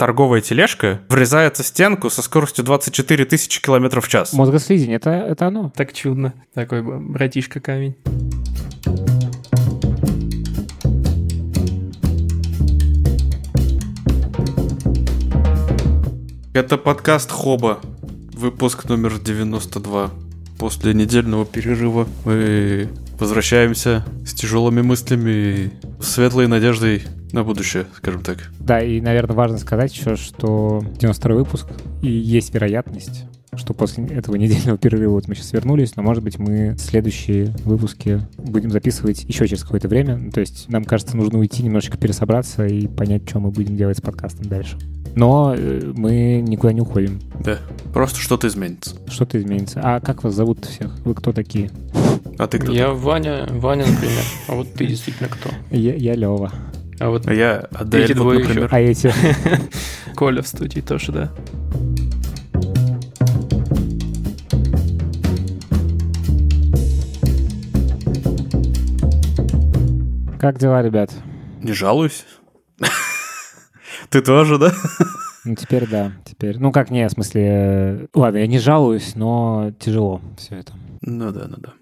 торговая тележка врезается в стенку со скоростью 24 тысячи километров в час. Мозгослизень, это, это оно. Так чудно. Такой братишка камень. Это подкаст Хоба, выпуск номер 92. После недельного перерыва мы возвращаемся с тяжелыми мыслями и светлой надеждой на будущее, скажем так. Да, и, наверное, важно сказать еще, что 92 выпуск, и есть вероятность, что после этого недельного перерыва вот мы сейчас вернулись, но, может быть, мы следующие выпуски будем записывать еще через какое-то время. То есть нам кажется, нужно уйти, немножечко пересобраться и понять, что мы будем делать с подкастом дальше. Но э, мы никуда не уходим. Да, просто что-то изменится. Что-то изменится. А как вас зовут всех? Вы кто такие? А ты кто? Я Ваня, Ваня, например. А вот ты действительно кто? Я, я Лева. А вот А я Адель, Эти вот, двое например. А эти? Коля в студии тоже, да. Как дела, ребят? Не жалуюсь. Ты тоже, да? Ну, теперь да, теперь. Ну, как не, в смысле... э, Ладно, я не жалуюсь, но тяжело все это. Ну да, ну да.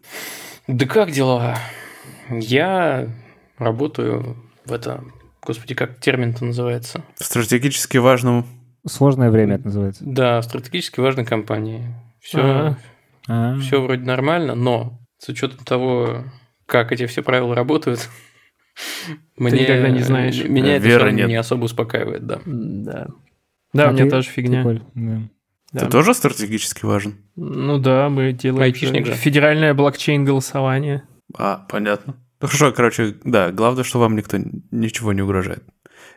Да как дела? Я работаю в это... Господи, как термин-то называется? Стратегически важным Сложное время это называется. Да, в стратегически важной компании. Все, Ага. А, все вроде нормально, но с учетом того, как эти все правила работают, мне, никогда не знаешь. Меня это равно нет. не особо успокаивает, да. Да. Да, А ты- тоже фигня. Коль, да. Да. Ты тоже стратегически важен? Ну да, мы делаем Айтишник же федеральное блокчейн-голосование. А, понятно. Ну хорошо, короче, да, главное, что вам никто ничего не угрожает.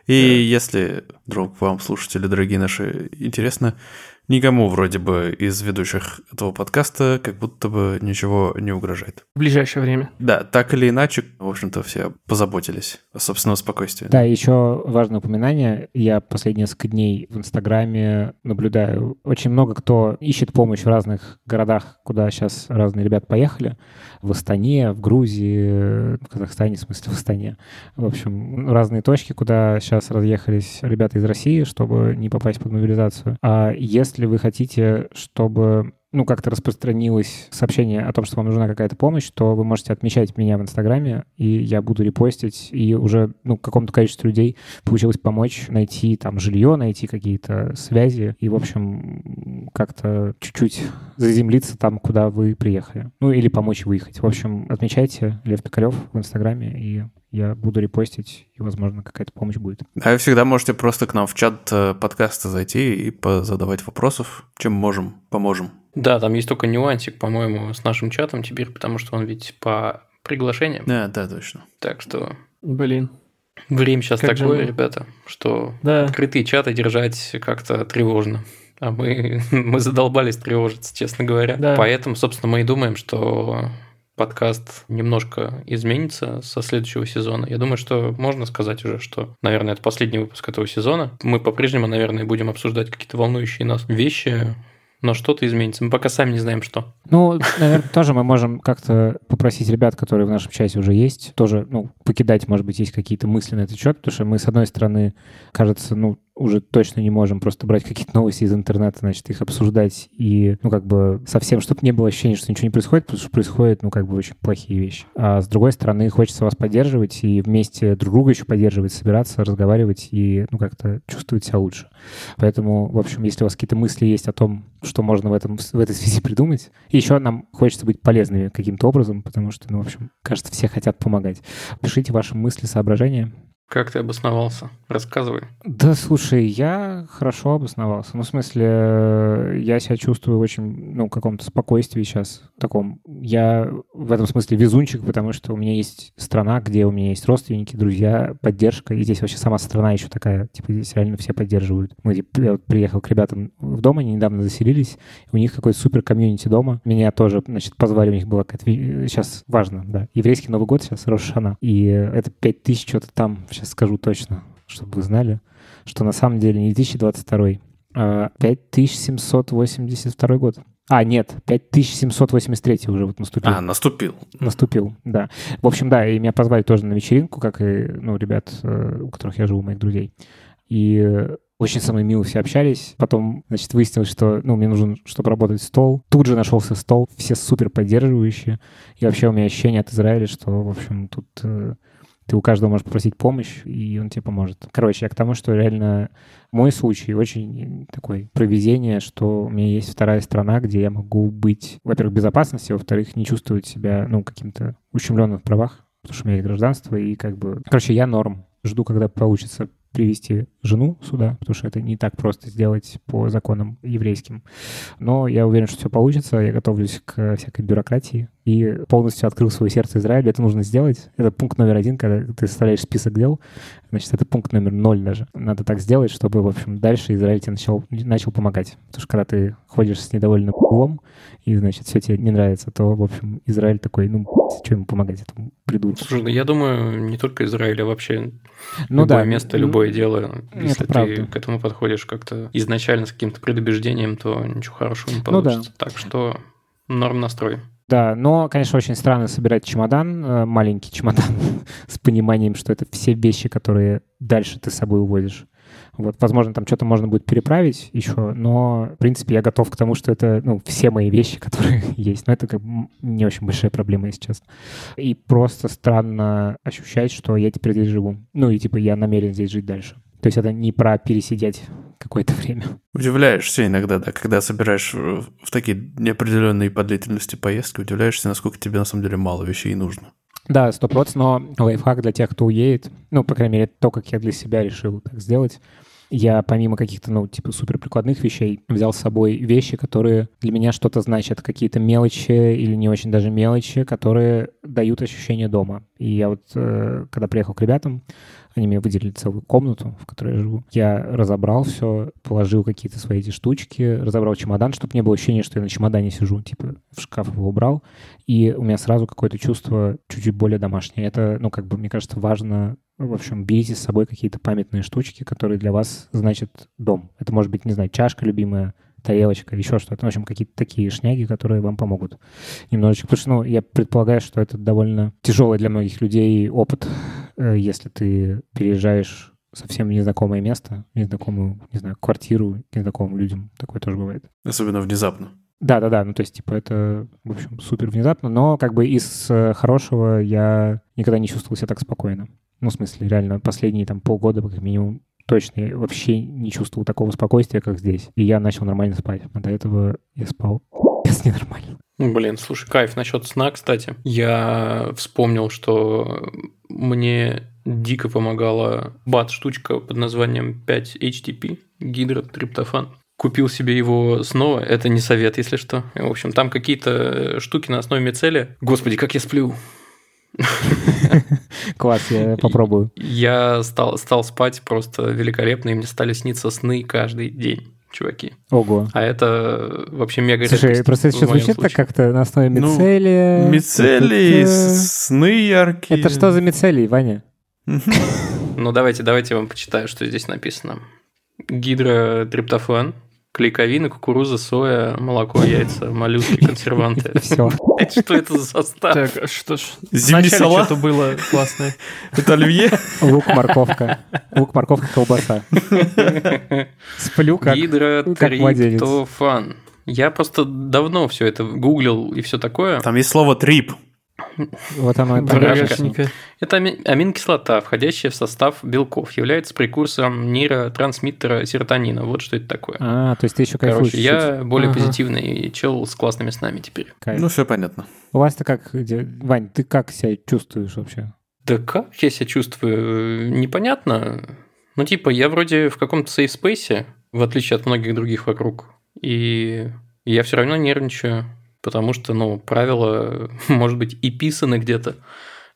И если, вдруг вам, слушатели, дорогие наши, интересно, никому вроде бы из ведущих этого подкаста как будто бы ничего не угрожает. В ближайшее время. Да, так или иначе, в общем-то, все позаботились о собственном спокойствии. Да, еще важное упоминание. Я последние несколько дней в Инстаграме наблюдаю. Очень много кто ищет помощь в разных городах, куда сейчас разные ребята поехали. В Астане, в Грузии, в Казахстане, в смысле в Астане. В общем, разные точки, куда сейчас разъехались ребята из России, чтобы не попасть под мобилизацию. А если вы хотите, чтобы ну, как-то распространилось сообщение о том, что вам нужна какая-то помощь, то вы можете отмечать меня в Инстаграме, и я буду репостить, и уже, ну, какому-то количеству людей получилось помочь найти там жилье, найти какие-то связи, и, в общем, как-то чуть-чуть заземлиться там, куда вы приехали. Ну, или помочь выехать. В общем, отмечайте Лев Пикалев в Инстаграме, и я буду репостить, и, возможно, какая-то помощь будет. А вы всегда можете просто к нам в чат э, подкаста зайти и задавать вопросов. Чем можем, поможем. Да, там есть только нюансик, по-моему, с нашим чатом теперь, потому что он ведь по приглашениям. Да, да, точно. Так что Блин. время сейчас Как же такое, мы- ребята, что Да. открытые чаты держать как-то тревожно. А мы, мы задолбались тревожиться, честно говоря. Да. Поэтому, собственно, мы и думаем, что подкаст немножко изменится со следующего сезона. Я думаю, что можно сказать уже, что, наверное, это последний выпуск этого сезона. Мы по-прежнему, наверное, будем обсуждать какие-то волнующие нас вещи, но что-то изменится. Мы пока сами не знаем, что. Ну, наверное, тоже мы можем как-то попросить ребят, которые в нашем чате уже есть, тоже, ну, покидать, может быть, есть какие-то мысли на этот счет, потому что мы, с одной стороны, кажется, ну, уже точно не можем просто брать какие-то новости из интернета, значит, их обсуждать и, ну, как бы совсем, чтобы не было ощущения, что ничего не происходит, потому что происходят, ну, как бы очень плохие вещи. А с другой стороны, хочется вас поддерживать и вместе друг друга еще поддерживать, собираться, разговаривать и, ну, как-то чувствовать себя лучше. Поэтому, в общем, если у вас какие-то мысли есть о том, что можно в, этом, в этой связи придумать, и еще нам хочется быть полезными каким-то образом, потому что, ну, в общем, кажется, все хотят помогать. Пишите ваши мысли, соображения. Как ты обосновался? Рассказывай. Да, слушай, я хорошо обосновался. Ну, в смысле, э, я себя чувствую очень, ну, каком-то спокойствии сейчас таком. Я в этом смысле везунчик, потому что у меня есть страна, где у меня есть родственники, друзья, поддержка. И здесь вообще сама страна еще такая, типа, здесь реально все поддерживают. Мы, типа, я вот приехал к ребятам в дом, они недавно заселились, у них какой-то супер комьюнити дома. Меня тоже, значит, позвали, у них была какая-то... Сейчас важно, да. Еврейский Новый год сейчас, Рошана. И это 5000 что-то там, сейчас скажу точно, чтобы вы знали, что на самом деле не 2022, а 5782 год. А, нет, 5783 уже вот наступил. А, наступил. Наступил, да. В общем, да, и меня позвали тоже на вечеринку, как и, ну, ребят, э, у которых я живу, моих друзей. И очень со мной мило все общались. Потом, значит, выяснилось, что, ну, мне нужен, чтобы работать стол. Тут же нашелся стол, все супер поддерживающие. И вообще у меня ощущение от Израиля, что, в общем, тут э, ты у каждого можешь попросить помощь, и он тебе поможет. Короче, я к тому, что реально мой случай очень такой проведение, что у меня есть вторая страна, где я могу быть, во-первых, в безопасности, во-вторых, не чувствовать себя, ну, каким-то ущемленным в правах, потому что у меня есть гражданство, и как бы... Короче, я норм. Жду, когда получится привести жену сюда, потому что это не так просто сделать по законам еврейским. Но я уверен, что все получится. Я готовлюсь к всякой бюрократии и полностью открыл свое сердце Израилю. Это нужно сделать. Это пункт номер один, когда ты составляешь список дел. Значит, это пункт номер ноль даже. Надо так сделать, чтобы, в общем, дальше Израиль тебе начал, начал помогать. Потому что когда ты ходишь с недовольным углом, и, значит, все тебе не нравится, то, в общем, Израиль такой, ну, что ему помогать этому придурку? Слушай, ну я думаю, не только Израиль, а вообще ну, любое да. место, любое дело. Если ты правда. к этому подходишь как-то изначально с каким-то предубеждением, то ничего хорошего не получится. Ну да. Так что норм настрой. Да, но, конечно, очень странно собирать чемодан, э, маленький чемодан, с пониманием, что это все вещи, которые дальше ты с собой увозишь. Вот, возможно, там что-то можно будет переправить еще, но, в принципе, я готов к тому, что это, ну, все мои вещи, которые есть. Но это как бы не очень большая проблема, если честно. И просто странно ощущать, что я теперь здесь живу. Ну, и, типа, я намерен здесь жить дальше. То есть это не про пересидеть какое-то время. Удивляешься иногда, да, когда собираешь в в такие неопределенные по длительности поездки, удивляешься, насколько тебе на самом деле мало вещей нужно. Да, сто процентов, но лайфхак для тех, кто уедет, ну, по крайней мере, то, как я для себя решил так сделать, я помимо каких-то, ну, типа супер прикладных вещей взял с собой вещи, которые для меня что-то значат, какие-то мелочи или не очень даже мелочи, которые дают ощущение дома. И я вот, э, когда приехал к ребятам, они мне выделили целую комнату, в которой я живу. Я разобрал все, положил какие-то свои эти штучки, разобрал чемодан, чтобы не было ощущения, что я на чемодане сижу, типа в шкаф его убрал. И у меня сразу какое-то чувство чуть-чуть более домашнее. Это, ну, как бы, мне кажется, важно в общем, берите с собой какие-то памятные штучки, которые для вас значат дом. Это может быть, не знаю, чашка любимая, тарелочка, еще что-то. В общем, какие-то такие шняги, которые вам помогут немножечко. Потому что, ну, я предполагаю, что это довольно тяжелый для многих людей опыт, э, если ты переезжаешь совсем в незнакомое место, незнакомую, не знаю, квартиру, к незнакомым людям. Такое тоже бывает. Особенно внезапно. Да, да, да. Ну, то есть, типа, это, в общем, супер внезапно, но как бы из э, хорошего я никогда не чувствовал себя так спокойно. Ну, в смысле, реально, последние там полгода, как минимум, точно вообще не чувствовал такого спокойствия, как здесь. И я начал нормально спать. А до этого я спал без ненормально. Ну, Блин, слушай, кайф насчет сна, кстати. Я вспомнил, что мне дико помогала бат-штучка под названием 5-HTP, гидротриптофан. Купил себе его снова, это не совет, если что. В общем, там какие-то штуки на основе мицелия. Господи, как я сплю. Класс, я попробую. Я стал, стал спать просто великолепно, и мне стали сниться сны каждый день, чуваки. Ого. А это вообще мега Слушай, редкость просто сейчас звучит так как-то на основе Ну, мицелия. Т-т-т. с- сны яркие. Это что за мицелий, Ваня? Ну, давайте, давайте я вам почитаю, что здесь написано. Гидротриптофан, клейковина, кукуруза, соя, молоко, яйца, моллюски, консерванты. Все. Что это за состав? Так, а что ж... Зимний Вначале салат? что-то было классное. Это оливье? Лук, морковка. Лук, морковка, колбаса. Сплю как... Гидротриптофан. Я просто давно все это гуглил и все такое. Там есть слово трип. Вот. Барашника. Это ами- аминокислота, входящая в состав белков, является прекурсором нейротрансмиттера серотонина. Вот что это такое. А, то есть ты еще кайфуешь Короче, я более позитивный чел с классными снами теперь. Ну, все понятно. У вас-то как... Вань, ты как себя чувствуешь вообще? Да как я себя чувствую? Непонятно. Ну, типа, я вроде в каком-то сейф-спейсе, в отличие от многих других вокруг. И я все равно нервничаю, потому что, ну, правила, может быть, и писаны где-то,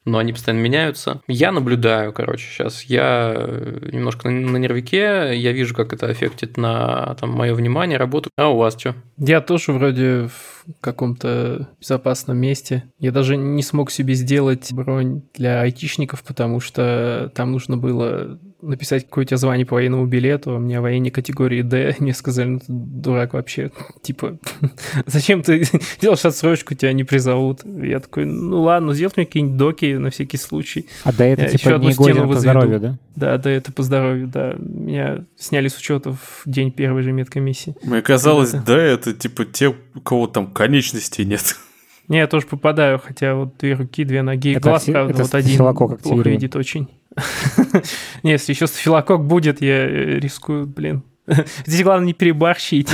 но они постоянно меняются. Я наблюдаю, короче, сейчас. Я э, немножко на, нервике, я вижу, как это аффектит на там, мое внимание, работу. А у вас что? Я тоже вроде в каком-то безопасном месте. Я даже не смог себе сделать бронь для айтишников, потому что там нужно было написать какое-то звание по военному билету, у меня военной категории D. Мне сказали, ну ты дурак вообще. Типа, зачем ты делаешь отсрочку, тебя не призовут. Я такой, ну ладно, сделай мне какие-нибудь доки на всякий случай. А да, это Я типа еще не годен по здоровью, да? Да, да, это по здоровью, да. Меня сняли с учета в день первой же медкомиссии. Мне казалось, Это- да, это типа те, у кого там конечностей нет. Не, я тоже попадаю, хотя вот две руки, две ноги, Это глаз, правда, это вот один плохо видит очень. Не, если еще стафилококк будет, я э, рискую, блин. Здесь главное не переборщить.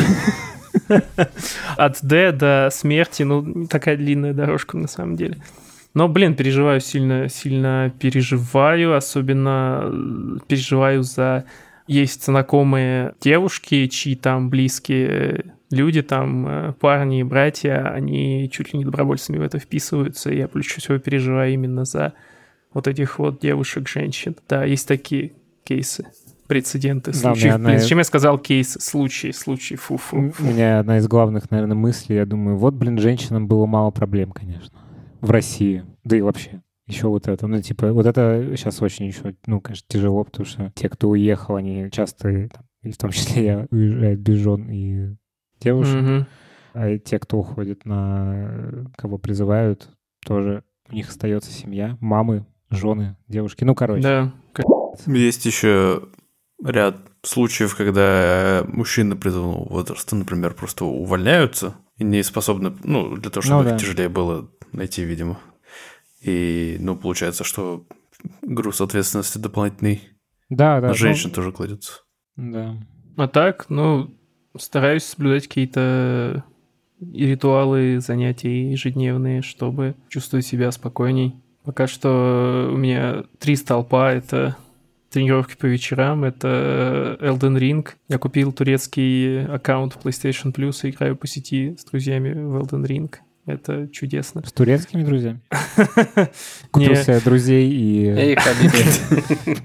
От Д до смерти, ну, такая длинная дорожка на самом деле. Но, блин, переживаю сильно, сильно переживаю, особенно э, переживаю за... Есть знакомые девушки, чьи там близкие люди, там э, парни и братья, они чуть ли не добровольцами в это вписываются, и я больше всего переживаю именно за вот этих вот девушек, женщин. Да, есть такие кейсы, прецеденты, Да, случаи. меня Блин, зачем я сказал кейсы? Случаи, случаи, фу-фу. У меня одна из главных, наверное, мыслей, я думаю, вот, блин, женщинам было мало проблем, конечно, в России, да и вообще. Еще вот это, ну, типа, вот это сейчас очень еще, ну, конечно, тяжело, потому что те, кто уехал, они часто, там, и в том числе я, уезжают без жен и девушек, Мгм. а те, кто уходит на кого призывают, тоже у них остается семья, мамы, жены, девушки, ну, короче. Да, Есть еще ряд случаев, когда мужчины призывного возраста, например, просто увольняются и не способны, ну, для того, чтобы Ну их да. тяжелее было найти, видимо. И, ну, получается, что груз ответственности дополнительный Да, да. на ну, женщин тоже кладется. да. А так, ну, стараюсь соблюдать какие-то ритуалы, занятия ежедневные, чтобы чувствовать себя спокойней. Пока что у меня три столпа — это тренировки по вечерам, это Elden Ring. Я купил турецкий аккаунт PlayStation Plus и играю по сети с друзьями в Elden Ring. Это чудесно. С турецкими друзьями? Купил себе друзей и...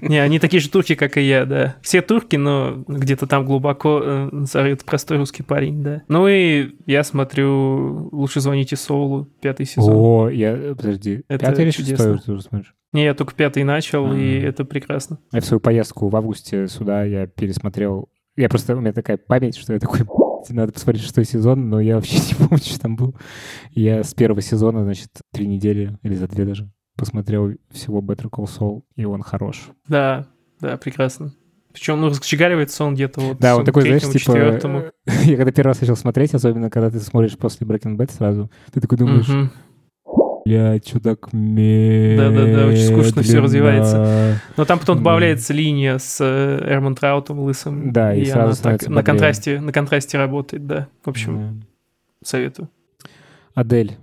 Не, они такие же турки, как и я, да. Все турки, но где-то там глубоко э, зарыт простой русский парень, да. Ну и я смотрю «Лучше звоните Соулу», пятый сезон. О, я... Подожди, пятый или чудесно. шестой ты уже смотришь? Не, я только пятый начал, и А. это прекрасно. Я в свою поездку в августе сюда я пересмотрел... Я просто... У меня такая память, что я такой... «Блядь, Надо посмотреть шестой сезон, но я вообще не помню, что там был. Я с первого сезона, значит, три недели или за две даже посмотрел всего Better Call Saul, и он хорош. Да, да, прекрасно. Причем, ну, раскочегаривается он где-то вот Да, он такой, знаешь, типа... Я когда первый раз начал смотреть, особенно когда ты смотришь после Breaking Bad сразу, ты такой думаешь, Так медленно. Да-да-да, очень скучно всё развивается. Но там потом добавляется линия с э, Эрмон Траутом лысым. Да, и и сразу она так на контрасте, на контрасте работает, да. В общем, М. советую. Адель,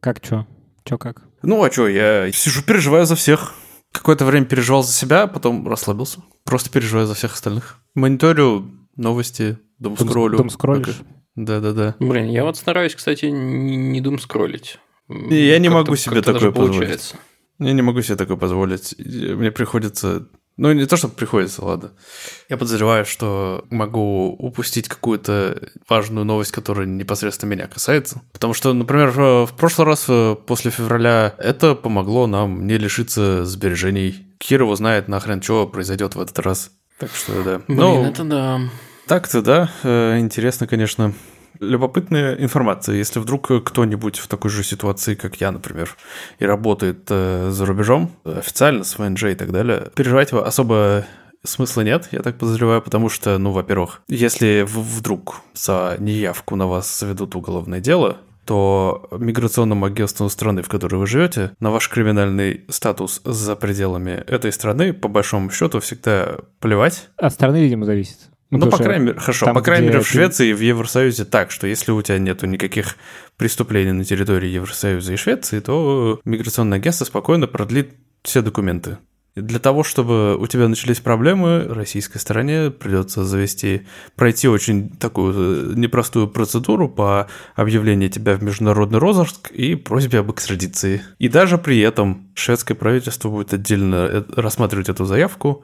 как чё? Чё как? Ну, а что, я сижу, переживаю за всех. Какое-то время переживал за себя, потом расслабился. Просто переживаю за всех остальных. Мониторю новости, дом Дум- скроллю. дум скроллишь? Да-да-да. Блин, я вот стараюсь, кстати, не, не дум скроллить. И я не могу себе такое позволить. получается. Я не могу себе такое позволить. Мне приходится... Ну, не то, что приходится, ладно. Я подозреваю, что могу упустить какую-то важную новость, которая непосредственно меня касается. Потому что, например, в прошлый раз, э, после февраля, это помогло нам не лишиться сбережений. Его знает нахрен, что произойдет в этот раз. Так что, да. Блин, Ну, это да. так-то, да. Э, Интересно, конечно. Любопытная информация. Если вдруг кто-нибудь в такой же ситуации, как я, например, и работает э, за рубежом, официально с ВНЖ и так далее, переживать особо смысла нет, я так подозреваю, потому что, ну, во-первых, если вдруг за неявку на вас заведут уголовное дело, то миграционному агентству страны, в которой вы живете, на ваш криминальный статус за пределами этой страны, по большому счету, всегда плевать. От страны, видимо, зависит. Ну, потому по крайней мере, хорошо, там, по крайней мере, в ты- Швеции и в Евросоюзе так, что если у тебя нету никаких преступлений на территории Евросоюза и Швеции, то миграционное агентство спокойно продлит все документы. И Для того, чтобы у тебя начались проблемы, российской стороне придется завести, пройти очень такую э, непростую процедуру по объявлению тебя в международный розыск и просьбе об экстрадиции. И даже при этом шведское правительство будет отдельно э, рассматривать эту заявку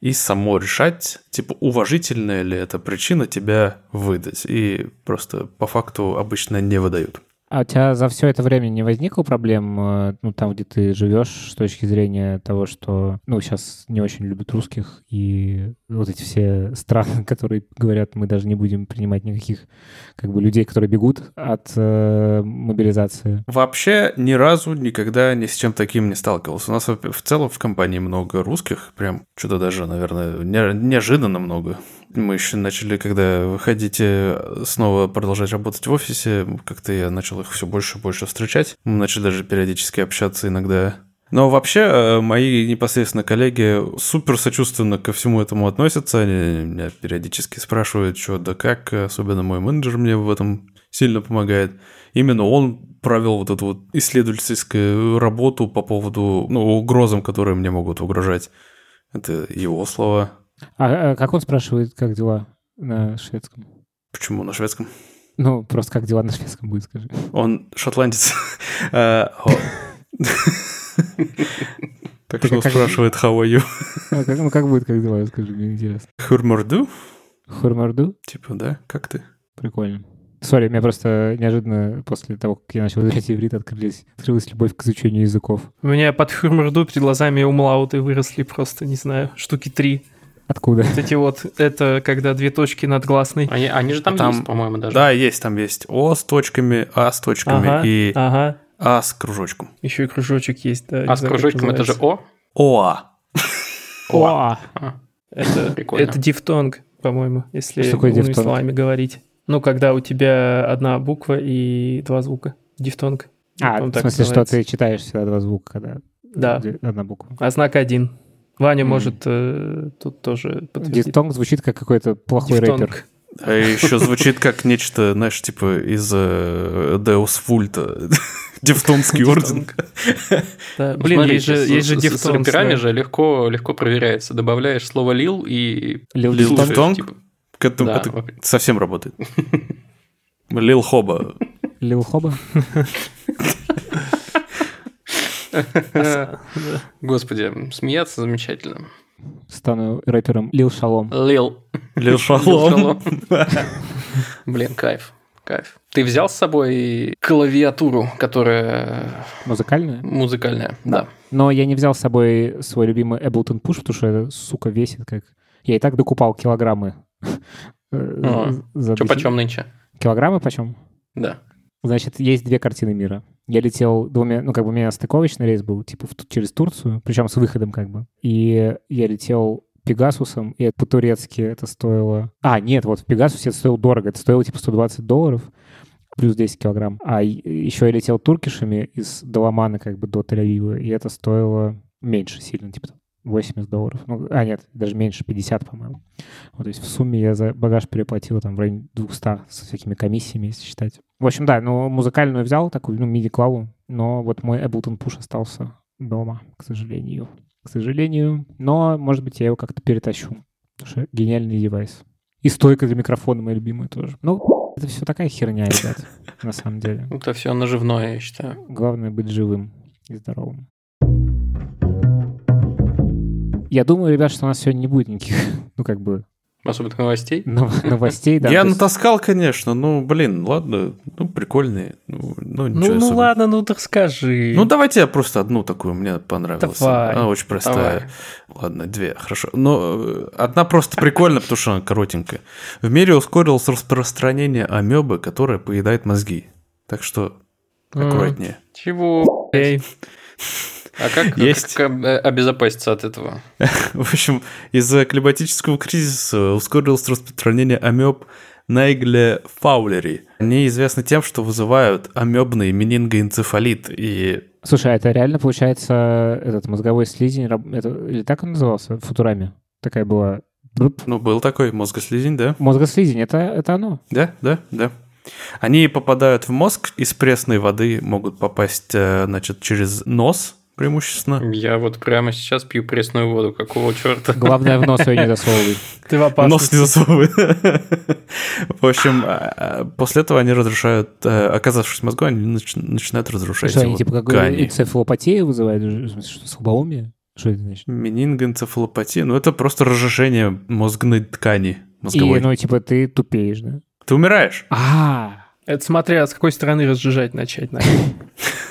и само решать, типа, уважительная ли это причина тебя выдать. И просто по факту обычно не выдают. А у тебя за все это время не возникло проблем, э, ну, там, где ты живешь, с точки зрения того, что, ну, сейчас не очень любят русских, и вот эти все страны, которые говорят, мы даже не будем принимать никаких, как бы, людей, которые бегут от э, мобилизации? Вообще ни разу никогда ни с чем таким не сталкивался. У нас в целом в компании много русских, прям что-то даже, наверное, не- неожиданно много. Мы еще начали, когда вы хотите снова продолжать работать в офисе, как-то я начал их все больше и больше встречать. Мы начали даже периодически общаться иногда. Но вообще, э, мои непосредственно коллеги супер сочувственно ко всему этому относятся. Они меня периодически спрашивают, что да как, особенно мой менеджер мне в этом сильно помогает. Именно он провел вот эту вот исследовательскую работу по поводу, ну, угрозам, которые мне могут угрожать. Это его слова. А, а как он спрашивает, как дела на шведском? Почему на шведском? Ну, просто как дела на шведском будет, скажи. Он шотландец. А, о. Так что он как- спрашивает, how are you? А ну, как будет, как дела, скажи, мне интересно. Хурмарду? Хурмарду? Типа, да? Как ты? Прикольно. Сори, у меня просто неожиданно после того, как я начал изучать иврит, открылись, открылась любовь к изучению языков. У меня под хурмурду перед глазами умлауты выросли просто, не знаю, штуки три. Откуда? Вот эти вот, это когда две точки над гласной. Они, они же там, Там- есть, по-моему, даже. Да, есть, там есть О с точками, А с точками Ага, и ага. А с кружочком. Еще и кружочек есть, да. А с знаю, кружочком это же. О? ОА. О, А, Это, Прикольно. это дифтонг, по-моему, если Что такое дифтонг? словами говорить. Ну, когда у тебя одна буква и два звука. Дифтонг. а, в смысле, что называется. ты читаешь всегда два звука, когда Да. одна буква. А знак один. Ваня М. может э, тут тоже подтвердить. Дифтонг звучит как какой-то плохой Дифтонг. рэпер. А еще звучит как нечто, знаешь, типа из э, Deus Vult. Дифтонский орден. Да, ну, Блин, есть же, есть же с- С дифтонг. рэперами же легко, легко проверяется. Добавляешь слово Lil и Lil Дифтонг? типа, К этому- да, Это совсем работает. Лил Хоба. Лил Хоба? Господи, смеяться замечательно. Стану рэпером Лил Шалом. Лил. Лил Шалом. Блин, кайф. Кайф. Ты взял с собой клавиатуру, которая Музыкальная? музыкальная? Да. Но я не взял с собой свой любимый Ableton Push, потому что это, сука, весит как... Я и так докупал килограммы. э, две- почем нынче? Килограммы почем? Да. Значит, есть две картины мира. Я летел двумя, ну, как бы у меня стыковочный рейс был, типа, в через Турцию, причем с выходом, как бы. И я летел Пегасусом, и по-турецки это стоило... А, нет, вот в Пегасусе это стоило дорого, это стоило, типа, 120 долларов, плюс 10 килограмм. А еще я летел туркишами из Даламана, как бы, до Тель-Авива, и это стоило меньше сильно, типа, 80 долларов. Ну, а, нет, даже меньше, 50, по-моему. Вот, то есть в сумме я за багаж переплатил там в районе 200 со всякими комиссиями, если считать. В общем, да, ну, музыкальную взял, такую, ну, миди-клаву, но вот мой Ableton Push остался дома, к сожалению. К сожалению. Но, может быть, я его как-то перетащу. Потому что гениальный девайс. И стойка для микрофона моя любимая тоже. Ну, это все такая херня, ребят, на самом деле. Это все наживное, я считаю. Главное быть живым и здоровым. Я думаю, ребят, что у нас сегодня не будет никаких, ну, как бы, Особенных новостей. нов- новостей. Да, Я есть- натаскал, конечно, ну, блин, ладно, ну, прикольные. Ну, ну, ничего Ну, ну ладно, ну так скажи. Ну, давайте я просто одну такую, мне понравилась. Давай. Она очень простая. Давай. Ладно, две, хорошо. Но э, одна просто прикольная, потому что она коротенькая. В мире ускорилось распространение амебы, которая поедает мозги. Так что аккуратнее. Чего? Эй, А как, Есть. как э, обезопаситься от этого? В общем, из-за климатического кризиса ускорилось распространение амеб Найгле фаулери. Они известны тем, что вызывают амебный менингоэнцефалит. И Слушай, а это реально получается этот мозговой слизень, это, или так он назывался в Футураме? Такая была... Ну, был такой мозгослизень, да? Мозгослизень, это, это оно. Да, да, да. Они попадают в мозг из пресной воды, могут попасть, э, значит, через нос преимущественно. Я вот прямо сейчас пью пресную воду. Какого черта? Главное, в нос ее не засовывай. ты в Нос опасности. не засовывает. В общем, а, после этого они разрушают, э, оказавшись в мозгу, они нач- начинают разрушать Что, они его типа как энцефалопатию вызывают? В смысле, что, слабоумие? Что это значит? Менингоэнцефалопатия, ну это просто разжижение мозгной ткани И, мозговой. ну, типа, ты тупеешь, да? Ты умираешь. А, Это смотря с какой стороны разжижать начать, наверное.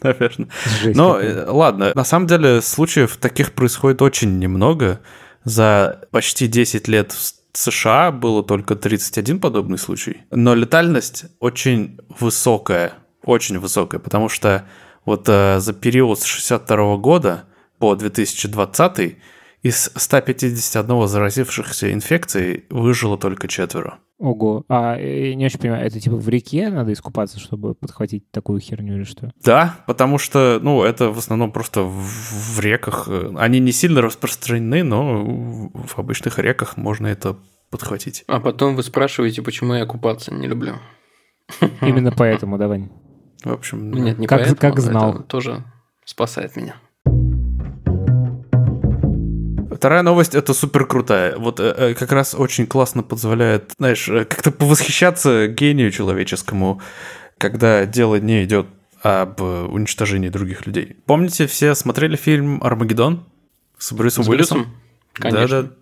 Наверное. Жесть Но какая. э, ладно, на самом деле случаев таких происходит очень немного. За почти 10 лет в США было только 31 подобный случай. Но летальность очень высокая, очень высокая, потому что вот э, за период с 62 года по 2020 из 151 заразившихся инфекцией выжило только четверо. Ого. А я не очень понимаю, это типа в реке надо искупаться, чтобы подхватить такую херню или что? Да, потому что, ну, это в основном просто в, в реках. э, Они не сильно распространены, но в обычных реках можно это подхватить. А потом вы спрашиваете, почему я купаться не люблю. Именно поэтому, да, Вань? В общем, Нет, не Как- поэтому, как это знал. тоже спасает меня. Вторая новость это супер крутая. Вот э, э, как раз очень классно позволяет, знаешь, э, как-то повосхищаться гению человеческому, когда дело не идет об уничтожении других людей. Помните, все смотрели фильм Армагеддон с Брюсом С Уиллисом? Конечно. Да-да.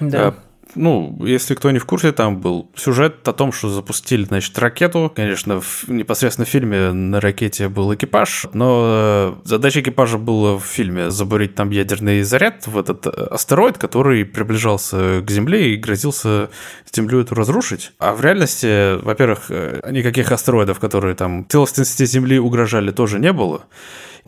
Да. А, Ну, если кто не в курсе, там был сюжет о том, что запустили, значит, ракету. Конечно, в, непосредственно в фильме на ракете был экипаж, но э, задача экипажа была в фильме забурить там ядерный заряд в этот э, астероид, который приближался к Земле и грозился Землю эту разрушить. А в реальности, во-первых, э, никаких астероидов, которые там целостности Земли угрожали, тоже не было.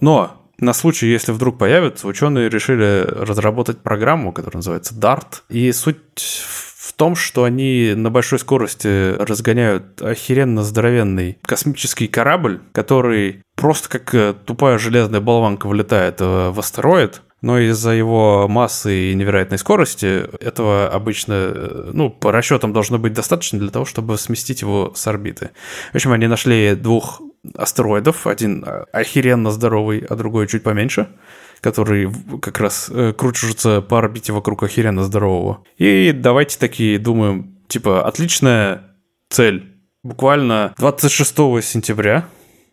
Но на случай, если вдруг появится, ученые решили разработать программу, которая называется DART. И суть в том, что они на большой скорости разгоняют охеренно здоровенный космический корабль, который просто как э, тупая железная болванка вылетает э, в астероид, но из-за его массы и невероятной скорости этого обычно, э, ну, по расчетам должно быть достаточно для того, чтобы сместить его с орбиты. В общем, они нашли двух астероидов, один э, охеренно здоровый, а другой чуть поменьше, который как раз э, крутится по орбите вокруг охеренно здорового. И давайте такие думаем, типа, отличная цель. Буквально 26 сентября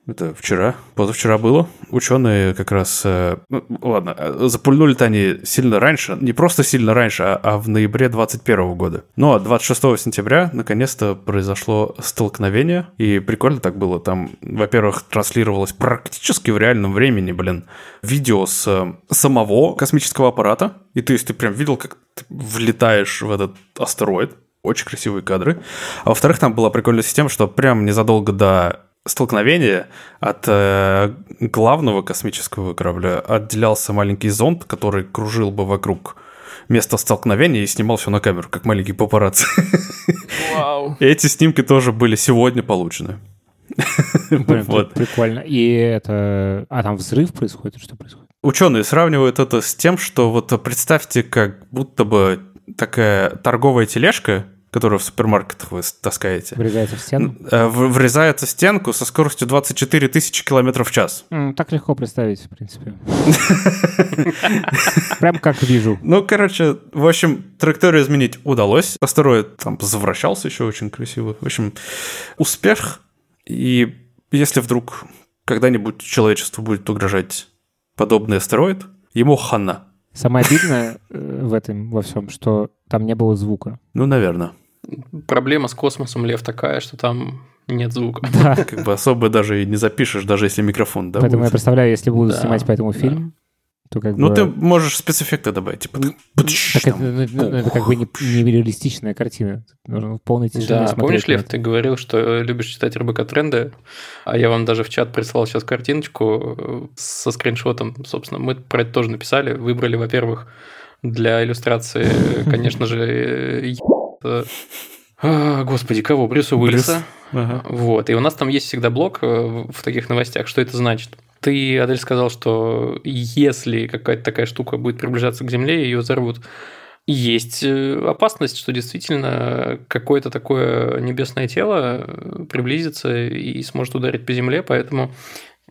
это вчера, позавчера было. Ученые как раз, э, ну, ладно, э, запульнули-то они сильно раньше, не просто сильно раньше, а, а в ноябре 21 года. Но 26 сентября наконец-то произошло столкновение, и прикольно так было. Там, во-первых, транслировалось практически в реальном времени, блин, видео с э, самого космического аппарата, и то есть ты прям видел, как ты влетаешь в этот астероид, очень красивые кадры. А во-вторых, там была прикольная система, что прям незадолго до столкновения от э, главного космического корабля отделялся маленький зонд, который кружил бы вокруг места столкновения и снимал все на камеру, как маленький папарацци. Вау. Эти снимки тоже были сегодня получены. Блин, Вот. прикольно. И это... А там взрыв происходит? Что происходит? Ученые сравнивают это с тем, что вот представьте, как будто бы такая торговая тележка, которую в супермаркетах вы таскаете, Врезается в стену? э, врезается в стенку со скоростью 24 тысячи километров в час. Так легко представить, в принципе. Прям как вижу. Ну, короче, в общем, траекторию изменить удалось. Астероид там завращался еще очень красиво. В общем, успех. И если вдруг когда-нибудь человечеству будет угрожать подобный астероид, ему хана. Самое обидное э, в этом во всем, что там не было звука. Ну, наверное. Проблема с космосом, Лев, такая, что там нет звука. Да. Как бы особо даже и не запишешь, даже если микрофон, да? Поэтому я будет? представляю, если буду Да, снимать по этому да. фильм, то как Ну, бы... ты можешь спецэффекты добавить, типа... Так это, ну, ну, это как бы не, не реалистичная картина. Нужно в полной тишине Да, смотреть помнишь, Лев, ты говорил, что любишь читать РБК тренды, а я вам даже в чат прислал сейчас картиночку э, со скриншотом, собственно. Мы про это тоже написали. Выбрали, во-первых, для иллюстрации, конечно же, а, Господи, кого? Брюса Уиллиса. Ага. Вот. И у нас там есть всегда блок э, в в таких новостях. Что это значит? Ты, Адель, сказал, что если какая-то такая штука будет приближаться к Земле, ее взорвут. Есть э, опасность, что действительно какое-то такое небесное тело э, приблизится и сможет ударить по Земле, поэтому,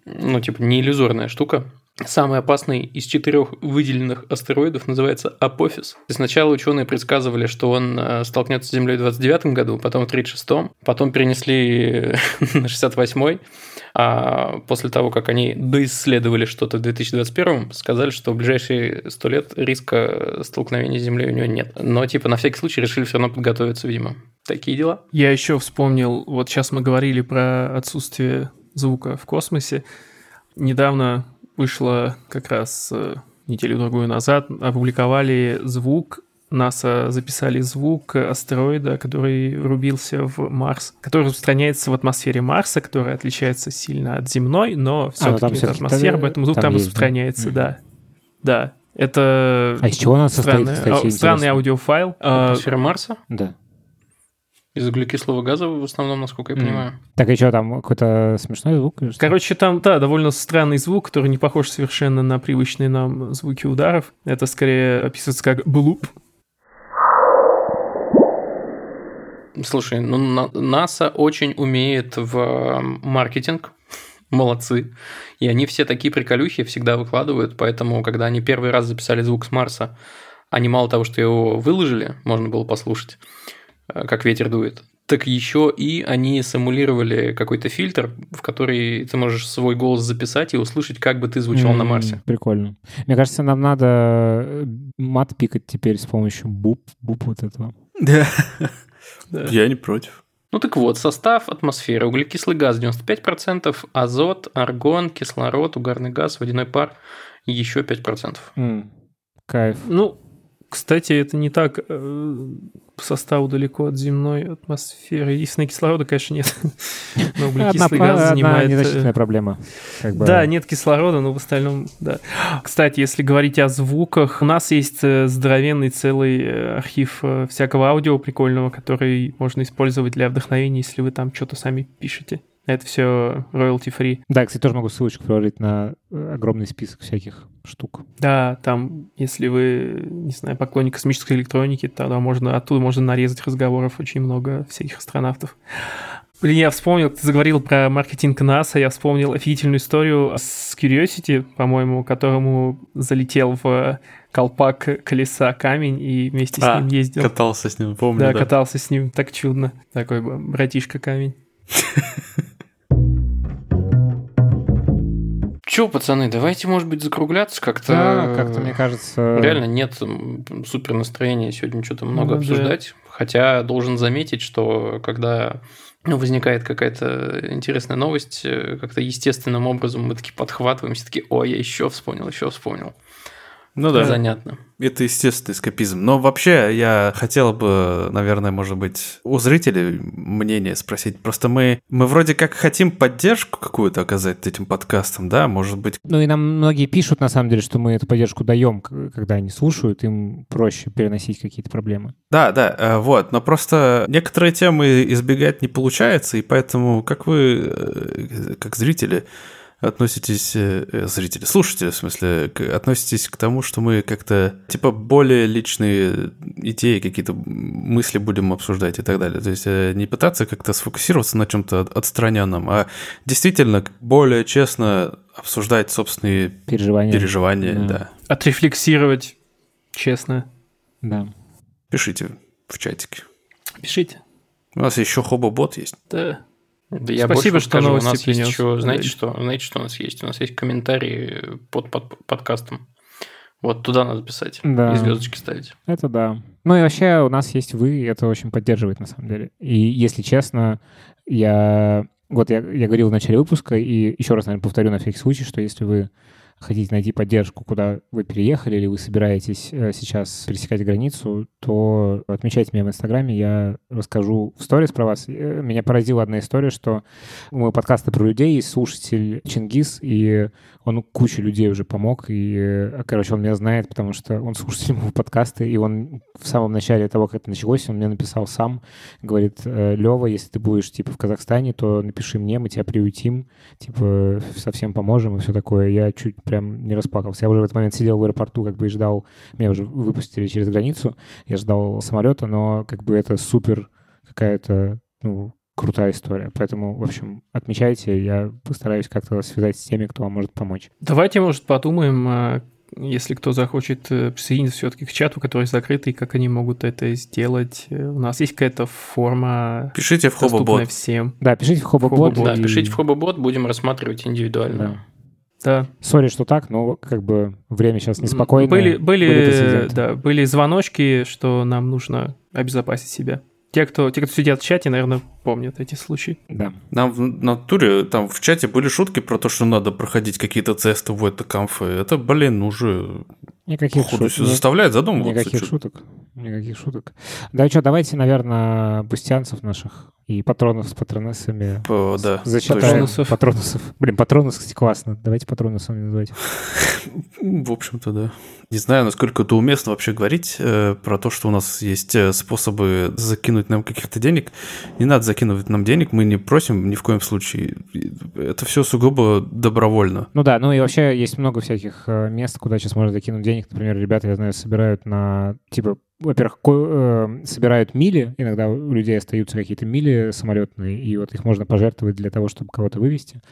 ну, типа, не иллюзорная штука. Самый опасный из четырех выделенных астероидов называется Апофис. И сначала ученые предсказывали, что он э, столкнется с Землей в 29 году, потом в 36-м, потом перенесли на 68-й, а после того, как они доисследовали что-то в 2021 сказали, что в ближайшие 100 лет риска столкновения с Землей у него нет. Но, типа, на всякий случай решили все равно подготовиться, видимо. Такие дела. Я еще вспомнил, вот сейчас мы говорили про отсутствие звука в космосе. Недавно вышло как раз э, неделю-другую назад, опубликовали звук НАСА записали звук астероида, который рубился в Марс, который распространяется в атмосфере Марса, которая отличается сильно от земной, но все-таки там это всё-таки атмосфера, там поэтому звук там, есть, да? распространяется, Мгм. да. Да. Это А из чего она состоит, странный, кстати, а, интересно? странный аудиофайл. А, Атмосфера Марса Да. Из углекислого газа в основном, насколько я понимаю. Так и что, там какой-то смешной звук? Короче, там, да, довольно странный звук, который не похож совершенно на привычные нам звуки ударов. Это скорее описывается как блуп. Слушай, ну на- НАСА очень умеет в маркетинг. Молодцы. И они все такие приколюхи всегда выкладывают, поэтому, когда они первый раз записали звук с Марса, они мало того, что его выложили, можно было послушать, как ветер дует, так еще и они симулировали какой-то фильтр, в который ты можешь свой голос записать и услышать, как бы ты звучал на М, Марсе. Прикольно. Мне кажется, нам надо э, мат пикать теперь с помощью буп, буп вот этого. Да. Я не против. Ну так вот, состав атмосферы. Углекислый газ 95%, азот, аргон, кислород, угарный газ, водяной пар еще 5%. М, Кайф. Ну, кстати, это не так э, по составу далеко от земной атмосферы. Единственное, кислорода, конечно, нет. Но углекислый газ одна занимает... э, незначительная проблема. Как бы. Да, нет кислорода, но в остальном, да. Кстати, если говорить о звуках, у нас есть э, здоровенный целый архив всякого аудио прикольного, который можно использовать для вдохновения, если вы там что-то сами пишете. Это все royalty free. Да, кстати, тоже могу ссылочку приложить на огромный список всяких штук. Да, там, если вы, не знаю, поклонник космической электроники, тогда можно оттуда можно нарезать разговоров очень много всяких астронавтов. Блин, я вспомнил, ты заговорил про маркетинг НАСА, я вспомнил офигительную историю с Curiosity, по-моему, которому залетел в колпак колеса камень и вместе с А, ним ездил. Катался с ним, помню, да, да. катался с ним, так чудно. Такой братишка камень. Че, пацаны, давайте, может быть, закругляться как-то. Да, как-то, мне кажется... Реально нет супер настроения сегодня что-то много Ну да. обсуждать. Хотя должен заметить, что когда ну, возникает какая-то интересная новость, э, как-то естественным образом мы таки подхватываемся, такие, ой, я еще вспомнил, еще вспомнил. Ну да. Занятно. Это естественный эскапизм. Но вообще я хотел бы, наверное, может быть, у зрителей мнение спросить. Просто мы, мы вроде как хотим поддержку какую-то оказать этим подкастам, да? Может быть, Ну и нам многие пишут, на самом деле, что мы эту поддержку даем, когда они слушают, им проще переносить какие-то проблемы. Да, да, э, вот, но просто некоторые темы избегать не получается, и поэтому как вы, э, как зрители, относитесь, э, э, зрители, слушатели, в смысле, к- относитесь к тому, что мы как-то, типа, более личные идеи, какие-то мысли будем обсуждать и так далее. То есть э, не пытаться как-то сфокусироваться на чем-то отстраненном, а действительно более честно обсуждать собственные Переживания. переживания, Да. да. Отрефлексировать, честно. Да. Пишите в чатике. Пишите. У нас еще хобо-бот есть. Да. Да я Спасибо, что скажу, у новости нас есть принес. еще, знаете Да. что, знаете, что у нас есть? У нас есть комментарии под, под подкастом. Вот туда надо писать Да. и звездочки ставить. Это да. Ну и вообще у нас есть вы, и это очень поддерживает на самом деле. И если честно, я... Вот я, я говорил в начале выпуска, и еще раз, наверное, повторю на всякий случай, что если вы хотите найти поддержку, куда вы переехали, или вы собираетесь э, сейчас пересекать границу, то отмечайте меня в Инстаграме, я расскажу в сторис про вас. Э, Меня поразила одна история, что мой подкаст про людей, слушатель Чингис, и он куче людей уже помог, и, э, короче, он меня знает, потому что он слушатель моего подкаста, и он в самом начале того, как это началось, он мне написал сам, говорит, Лева, если ты будешь, типа, в Казахстане, то напиши мне, мы тебя приютим, типа, совсем поможем и все такое. Я чуть прям не расплакался. Я уже в этот момент сидел в аэропорту, как бы, и ждал, меня уже выпустили через границу, я ждал самолета, но, как бы, это супер какая-то, ну, крутая история. Поэтому, в общем, отмечайте, я постараюсь как-то связать с теми, кто вам может помочь. Давайте, может, подумаем, а, если кто захочет э, присоединиться все-таки к чату, который закрытый, как они могут это сделать. Э, У нас есть какая-то форма, Пишите в доступная хобо-бот. всем. Да, пишите в Хобобот. Хобобот, Да, и- пишите в Хобобот, будем рассматривать индивидуально. Да. Да. Сори, что так, но как бы время сейчас неспокойное. Были, были, прецеденты. да, были звоночки, что нам нужно обезопасить себя. те, кто, те, кто сидят в чате, наверное, помнят эти случаи. Да. Нам в натуре, там в чате были шутки про то, что надо проходить какие-то тесты в это конфы. Это, блин, уже Никаких походу шуток. заставляет задумываться. Никаких шуток. Никаких шуток. Да что, давайте, наверное, бустянцев наших и патронов с патронессами По- да, зачитаем. Патронусов. Патронусов. Блин, патронус, кстати, классно. Давайте патронусами называть. В общем-то, да. Не знаю, насколько это уместно вообще говорить э, про то, что у нас есть э, способы закинуть нам каких-то денег. Не надо закинуть нам денег, мы не просим ни в коем случае. Это все сугубо добровольно. Ну да, ну и вообще есть много всяких э, мест, куда сейчас можно закинуть денег. Например, ребята, я знаю, собирают на, типа, во-первых, э, собирают мили, иногда у людей остаются какие-то мили самолетные, и вот их можно пожертвовать для того, чтобы кого-то вывести.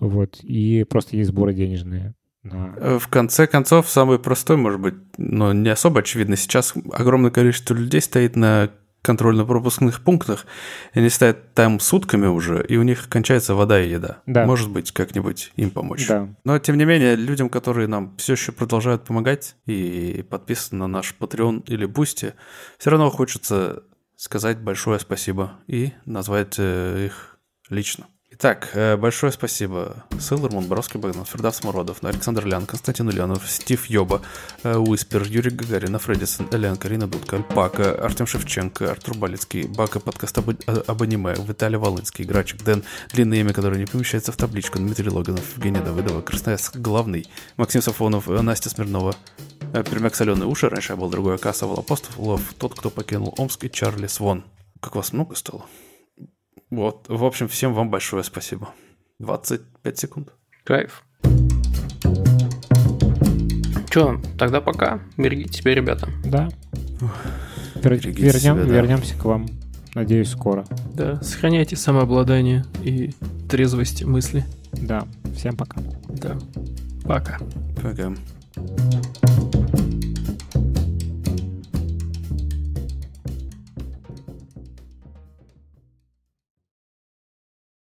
Вот, и просто есть сборы денежные. на- Э, В конце концов, самый простой, может быть, но не особо очевидно. Сейчас огромное количество людей стоит на контрольно-пропускных пунктах, и они стоят там сутками уже, и у них кончается вода и еда. Да. Может быть, как-нибудь им помочь. Да, Но, тем не менее, людям, которые нам все еще продолжают помогать и подписаны на наш Patreon или Boosty, все равно хочется сказать большое спасибо и назвать э, их лично. Итак, э, большое спасибо Сылар, Монборовский, Богдан Фердав Смородов, Александр Лян, Константин Ульянов, Стив Йоба, э, Уиспер, Юрий Гагарин, Фредисон, Элен, Карина Дудка, Альпака, Артем Шевченко, Артур Балицкий, Бака, подкаст об, э, об аниме, Виталий Волынский, Грачик, Дэн, длинное имя, которое не помещается в табличку, Дмитрий Логанов, Евгения Давыдова, Красноярск главный, Максим Сафонов, Настя Смирнова, Пермяк Соленые Уши, раньше я был другой Акаса, Апостолов, тот, кто покинул Омск и Чарли Свон. Как вас много стало? Вот, в общем, всем вам большое спасибо. 25 секунд. Кайф. Че, тогда пока. Берегите себя, ребята. да. Вер- Берегите вернем- себя, да. Вернемся к вам, надеюсь, скоро. Да, сохраняйте самообладание и трезвость мысли. Да, всем пока. Да. Пока. Пока.